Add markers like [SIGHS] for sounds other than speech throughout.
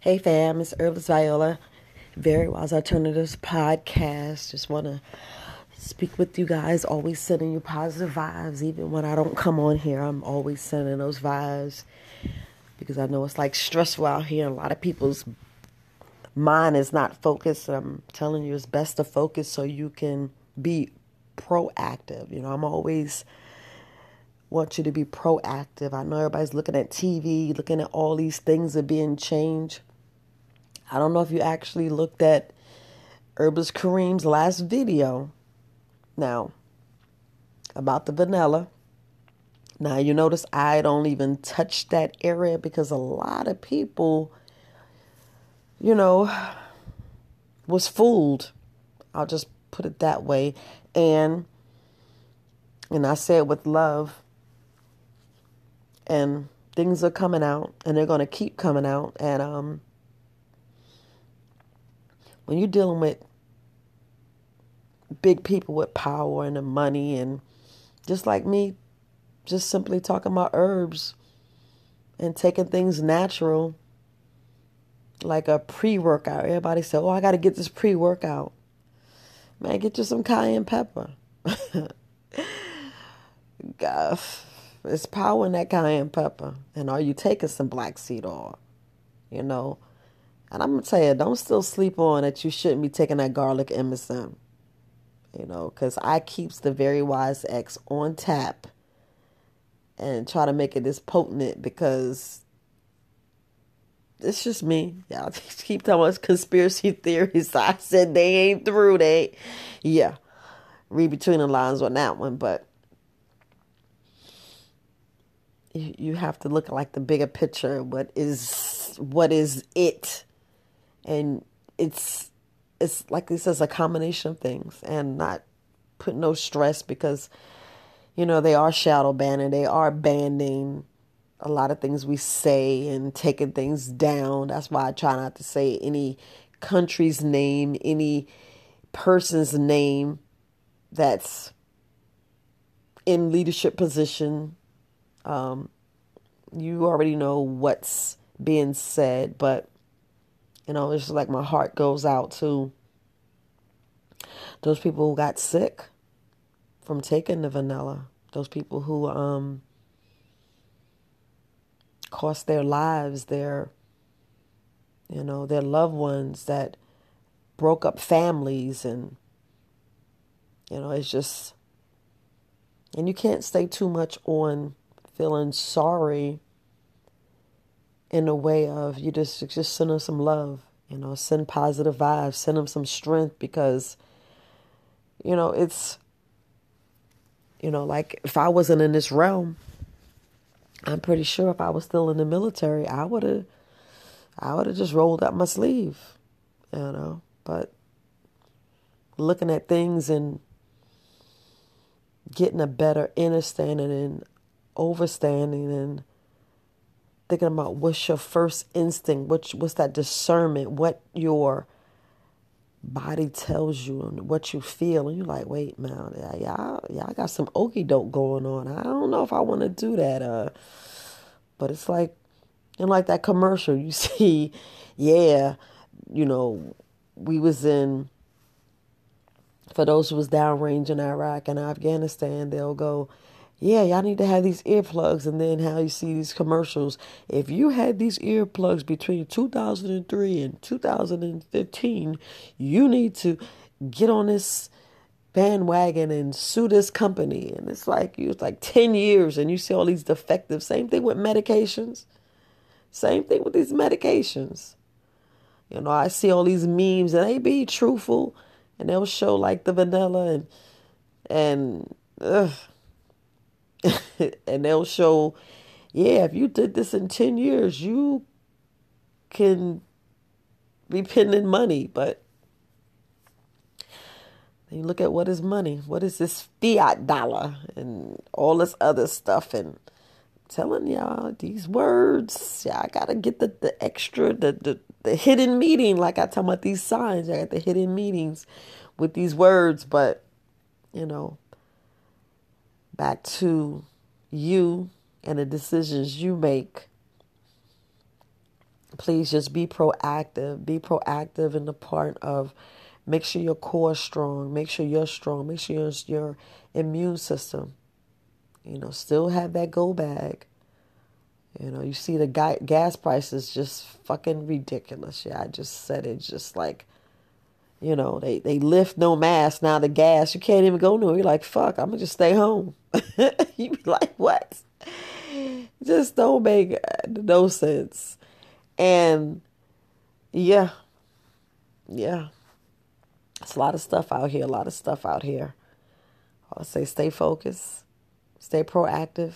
Hey fam, it's Herbalist Viola, Very Wise Alternatives podcast. Just want to speak with you guys, always sending you positive vibes. Even when I don't come on here, I'm always sending those vibes because I know it's like stressful out here. A lot of people's mind is not focused. I'm telling you, it's best to focus so you can be proactive. You know, I'm always want you to be proactive. I know everybody's looking at TV, looking at all these things that are being changed. I don't know if you actually looked at Herbalist Kareem's last video. Now, about the vanilla. Now, you notice I don't even touch that area because a lot of people, you know, was fooled. I'll just put it that way. And and I say it with love. And things are coming out and they're going to keep coming out and um when you're dealing with big people with power and the money and just like me just simply talking about herbs and taking things natural like a pre-workout. Everybody said oh i got to get this pre-workout. Man get you some cayenne pepper. [LAUGHS] Gosh, it's power in that cayenne pepper. And are you taking some black seed oil? You know and I'm gonna tell you, don't still sleep on that you shouldn't be taking that garlic MSM. You know, because I keeps the Very Wise X on tap and try to make it as potent because it's just me. Y'all [LAUGHS] keep telling us conspiracy [LAUGHS] theories. I said they ain't through. They, yeah, read between the lines on that one, but you have to look at like the bigger picture. What is what is it? And it's it's like this is a combination of things and not put no stress because you know they are shadow banning they are banning a lot of things we say and taking things down. That's why i try not to say any country's name any person's name that's in leadership position. Um, you already know what's being said but you know, it's like my heart goes out to those people who got sick from taking the vanilla. Those people who um cost their lives, their you know, their loved ones that broke up families and you know, it's just and you can't stay too much on feeling sorry in a way of you just just send them some love, you know, send positive vibes, send them some strength because, you know, it's, you know, like if I wasn't in this realm, I'm pretty sure if I was still in the military, I would have, I would have just rolled up my sleeve, you know. But looking at things and getting a better understanding and overstanding and thinking about what's your first instinct, what's, what's that discernment, what your body tells you and what you feel. And you're like, wait, man, yeah, y'all, y'all got some okey doke going on. I don't know if I want to do that. Uh, but it's like, and like that commercial, you [LAUGHS] see, yeah, you know, we was in, for those who was downrange in Iraq and Afghanistan, they'll go, yeah, y'all need to have these earplugs. And then how you see these commercials. If you had these earplugs between 2003 and 2015, you need to get on this bandwagon and sue this company. And it's like, it's like 10 years and you see all these defective. Same thing with medications. Same thing with these medications. You know, I see all these memes and they be truthful and they'll show like the vanilla and, and, ugh [LAUGHS] and they'll show, yeah, if you did this in 10 years, you can be pinning money. But you look at what is money? What is this fiat dollar and all this other stuff? And telling y'all these words, yeah, I gotta get the, the extra, the, the, the hidden meaning. Like I talk about these signs, I got the hidden meanings with these words, but you know, back to you and the decisions you make please just be proactive. Be proactive in the part of make sure your core is strong. Make sure you're strong. Make sure your, your immune system, you know, still have that go bag. You know, you see the gas prices just fucking ridiculous. Yeah, I just said it just like, you know, they, they lift no mask. Now the gas, you can't even go nowhere. You're like, fuck, I'm to just stay home. [LAUGHS] you be like, what? Just don't make uh, no sense. And yeah, yeah, it's a lot of stuff out here, a lot of stuff out here. I'll say stay focused, stay proactive,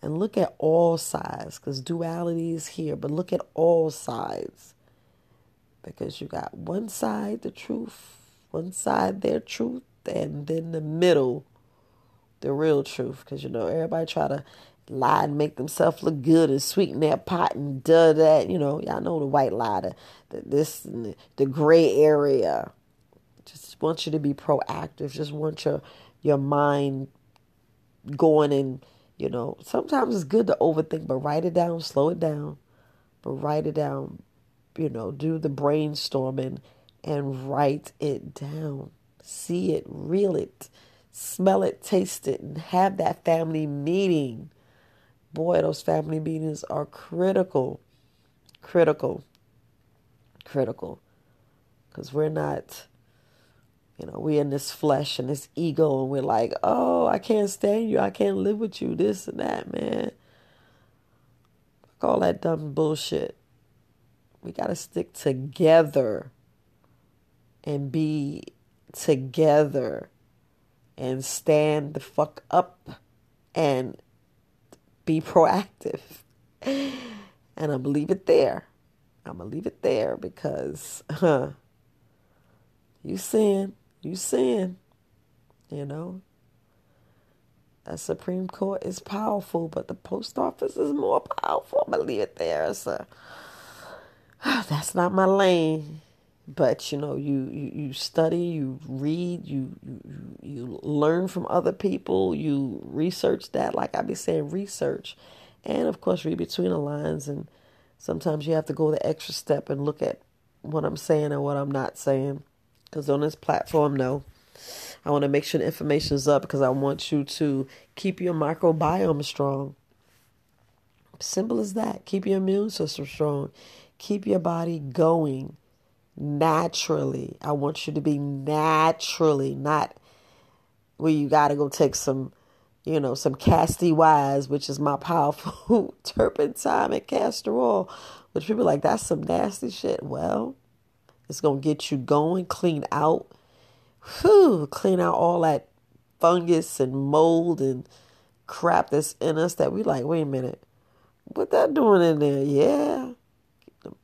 and look at all sides because duality is here, but look at all sides because you got one side, the truth, one side, their truth, and then the middle, the real truth. Because you know, everybody try to lie and make themselves look good and sweeten their pot and do that. You know, y'all know the white lie, the, the this, the, the gray area. Just want you to be proactive. Just want your your mind going and you know. Sometimes it's good to overthink, but write it down, slow it down, but write it down. You know, do the brainstorming and write it down. See it, reel it, smell it, taste it, and have that family meeting boy, those family meetings are critical, critical, critical. Because we're not, you know, we're in this flesh and this ego, and we're like, oh, I can't stand you. I can't live with you, this and that, man. all that dumb bullshit. We got to stick together and be together and stand the fuck up and be proactive. And I'm gonna leave it there. I'm gonna leave it there because huh, you sin, you sin, you know. A Supreme Court is powerful, but the post office is more powerful. I'm gonna leave it there. So [SIGHS] that's not my lane. But you know you, you, you study you read you, you you learn from other people you research that like i be saying research. And of course read between the lines and sometimes you have to go the extra step and look at what i'm saying and what i'm not saying. Because on this platform no. I want to make sure the information is up because i want you to keep your microbiome strong. Simple as that. Keep your immune system strong keep your body going naturally. I want you to be naturally, not where you got to go take some, you know, some Casty Wise, which is my powerful [LAUGHS] turpentine and castor oil, which people like, that's some nasty shit. Well, it's going to get you going, clean out, whew, clean out all that fungus and mold and crap that's in us that we like, wait a minute, what that doing in there? Yeah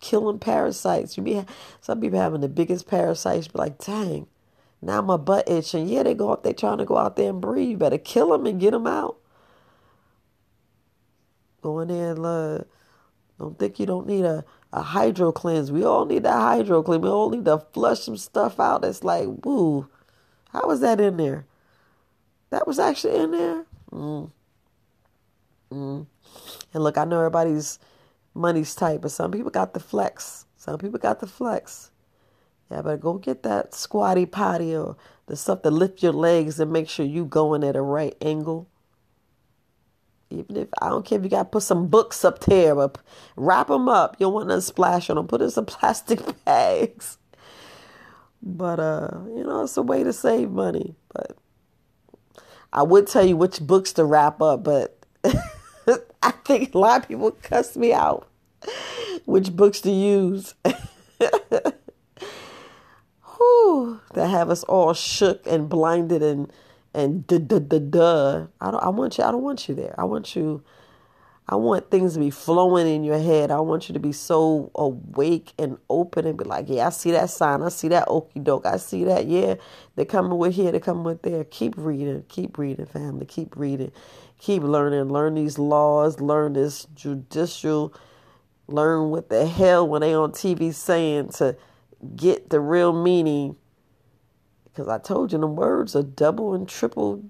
killing parasites. You be some people having the biggest parasites. Be like, dang, now my butt itching. Yeah, they go out. They trying to go out there and breathe. You better kill them and get them out. Go in there and don't think you don't need a a hydro cleanse. We all need that hydro cleanse. We all need to flush some stuff out. It's like, woo, how was that in there? That was actually in there. Mm. Mm. And look, I know everybody's money's tight, but some people got the flex. Some people got the flex. Yeah, but go get that squatty potty or the stuff to lift your legs and make sure you going at a right angle. Even if I don't care if you got to put some books up there, but wrap them up. You don't want to splash on them. Put in some [LAUGHS] plastic bags. But uh, you know, it's a way to save money. But I would tell you which books to wrap up, but [LAUGHS] [LAUGHS] I think a lot of people cuss me out. Which books to use? [LAUGHS] Whew, that have us all shook and blinded and and duh duh duh duh. I don't. I want you. I don't want you there. I want you. I want things to be flowing in your head. I want you to be so awake and open and be like, yeah, I see that sign. I see that okey doke. I see that. Yeah, they're coming with here. They're coming with there. Keep reading. Keep reading, family. Keep reading keep learning, learn these laws, learn this judicial, learn what the hell when they on TV saying to get the real meaning. Because I told you the words are double and triple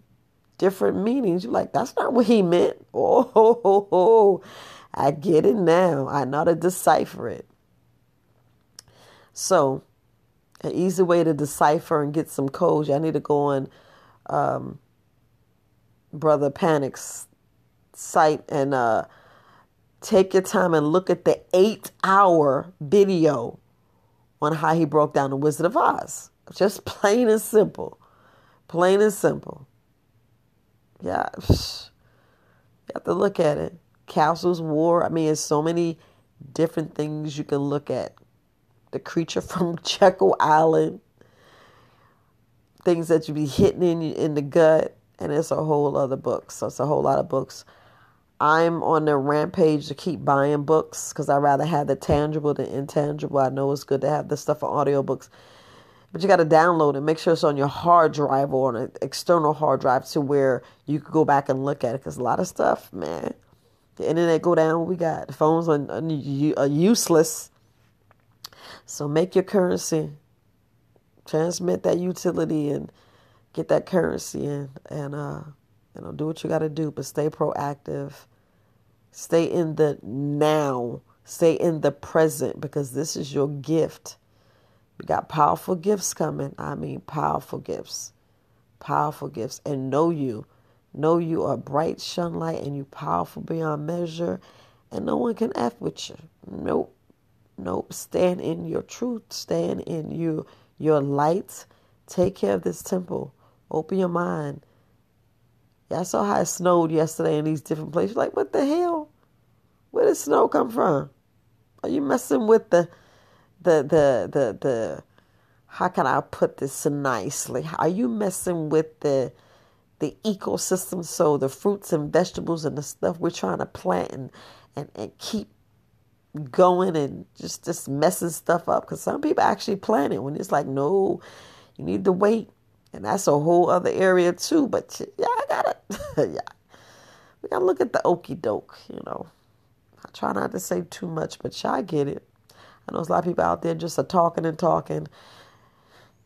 different meanings. You're like, that's not what he meant. [LAUGHS] Oh, ho, ho, ho. I get it now. I know how to decipher it. So, an easy way to decipher and get some codes, I need to go on um, Brother Panic's site and uh, take your time and look at the eight hour video on how he broke down the Wizard of Oz. Just [LAUGHS] plain and simple. Plain and simple. Yeah. [SIGHS] You have to look at it. Castle's War. I mean, there's so many different things you can look at. The creature [LAUGHS] from Jekyll Island. Things that you be hitting in in the gut, and it's a whole other book. So it's a whole lot of books. I'm on the rampage to keep buying books because I rather have the tangible than intangible. I know it's good to have this stuff for audiobooks, but you got to download it. Make sure it's on your hard drive or on an external hard drive to where you could go back and look at it because a lot of stuff, man, the internet go down. We got the phones are useless. So make your currency, transmit that utility, and get that currency in, and uh, you know, do what you got to do, but stay proactive Stay in the now. Stay in the present because this is your gift. We got powerful gifts coming. I mean, powerful gifts. Powerful gifts. And know you. Know you are bright sunlight and you powerful beyond measure. And no one can F with you. Nope. Nope. Stand in your truth. Stand in you, your light. Take care of this temple. Open your mind. Yeah, I saw how it snowed yesterday in these different places. Like, what the hell? Where did snow come from? Are you messing with the, the, the, the, the, how can I put this nicely? Are you messing with the, the ecosystem? So the fruits and vegetables and the stuff we're trying to plant and, and, and keep going and just, just messing stuff up. Because some people actually plant it when it's like, no, you need to wait and that's a whole other area too. But yeah, I gotta, [LAUGHS] yeah, we gotta look at the okey doke. You know, I try not to say too much, but y'all get it. I know there's a lot of people out there just are talking and talking.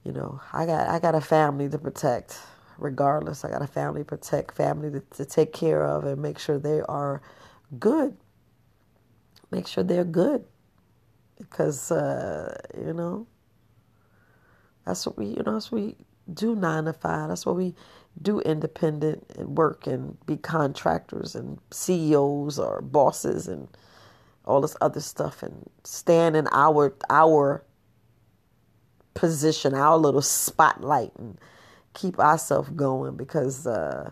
You know, I got I got a family to protect. Regardless, I got a family to protect, family to, to take care of, and make sure they are good. Make sure they're good, because uh, you know that's what we you know that's what we do nine to five. That's why we do independent and work and be contractors and CEOs or bosses and all this other stuff and stand in our our position, our little spotlight and keep ourselves going because uh,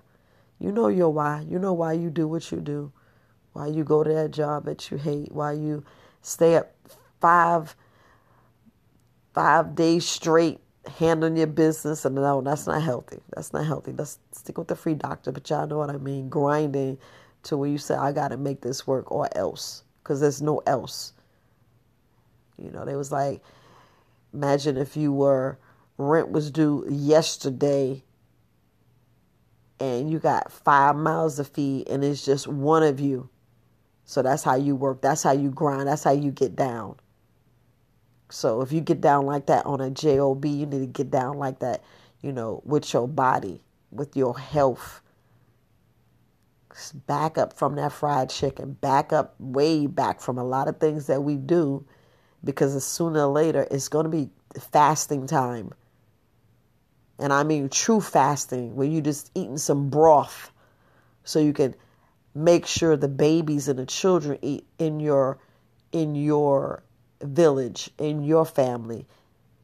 you know your why. You know why you do what you do. Why you go to that job that you hate. Why you stay up five five days straight handling your business and no that's not healthy. That's not healthy. Let's stick with the free doctor but y'all know what i mean. Grinding to where you say i gotta make this work or else because there's no else. You know they was like imagine if you were rent was due yesterday and you got five miles to feed and it's just one of you. So that's how you work. That's how you grind. That's how you get down so if you get down like that on a job, you need to get down like that, you know, with your body, with your health. Back up from that fried chicken. Back up way back from a lot of things that we do, because sooner or later it's going to be fasting time. And I mean true fasting, where you're just eating some broth, so you can make sure the babies and the children eat in your in your village, in your family,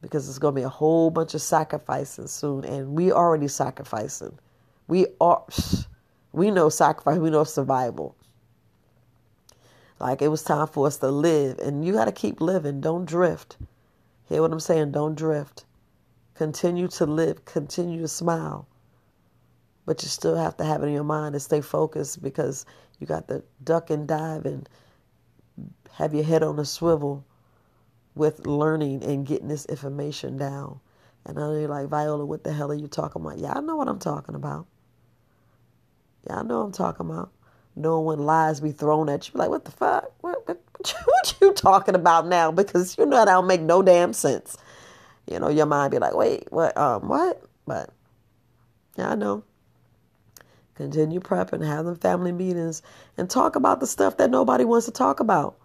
because it's going to be a whole bunch of sacrifices soon. And we already sacrificing. We are, we know sacrifice, we know survival. Like it was time for us to live, and you got to keep living. Don't drift. Hear what I'm saying? Don't drift. Continue to live, continue to smile. But you still have to have it in your mind and stay focused because you got to duck and dive and have your head on a swivel with learning and getting this information down. And I know you're like, Viola, what the hell are you talking about? Yeah, I know what I'm talking about. Yeah, I know I'm talking about. Knowing when lies be thrown at you, like, what the fuck? What, what, [LAUGHS] what you talking about now? Because you know that don't make no damn sense. You know, your mind be like, wait, what, um, what? But, yeah, I know. Continue prepping, have them family meetings, and talk about the stuff that nobody wants to talk about.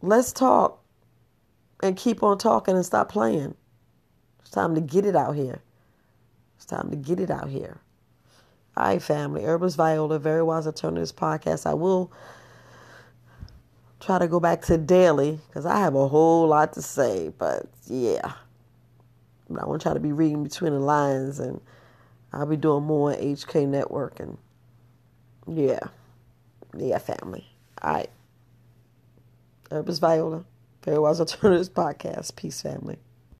Let's talk and keep on talking and stop playing. It's time to get it out here. It's time to get it out here. All right, family. Herbalist Viola, Very Wise Alternatives podcast. I will try to go back to daily because I have a whole lot to say. But yeah, but I want to try to be reading between the lines and I'll be doing more HK Network and yeah, yeah, family. All right. Herbalist Viola, Wise Alternatives podcast. Peace, family.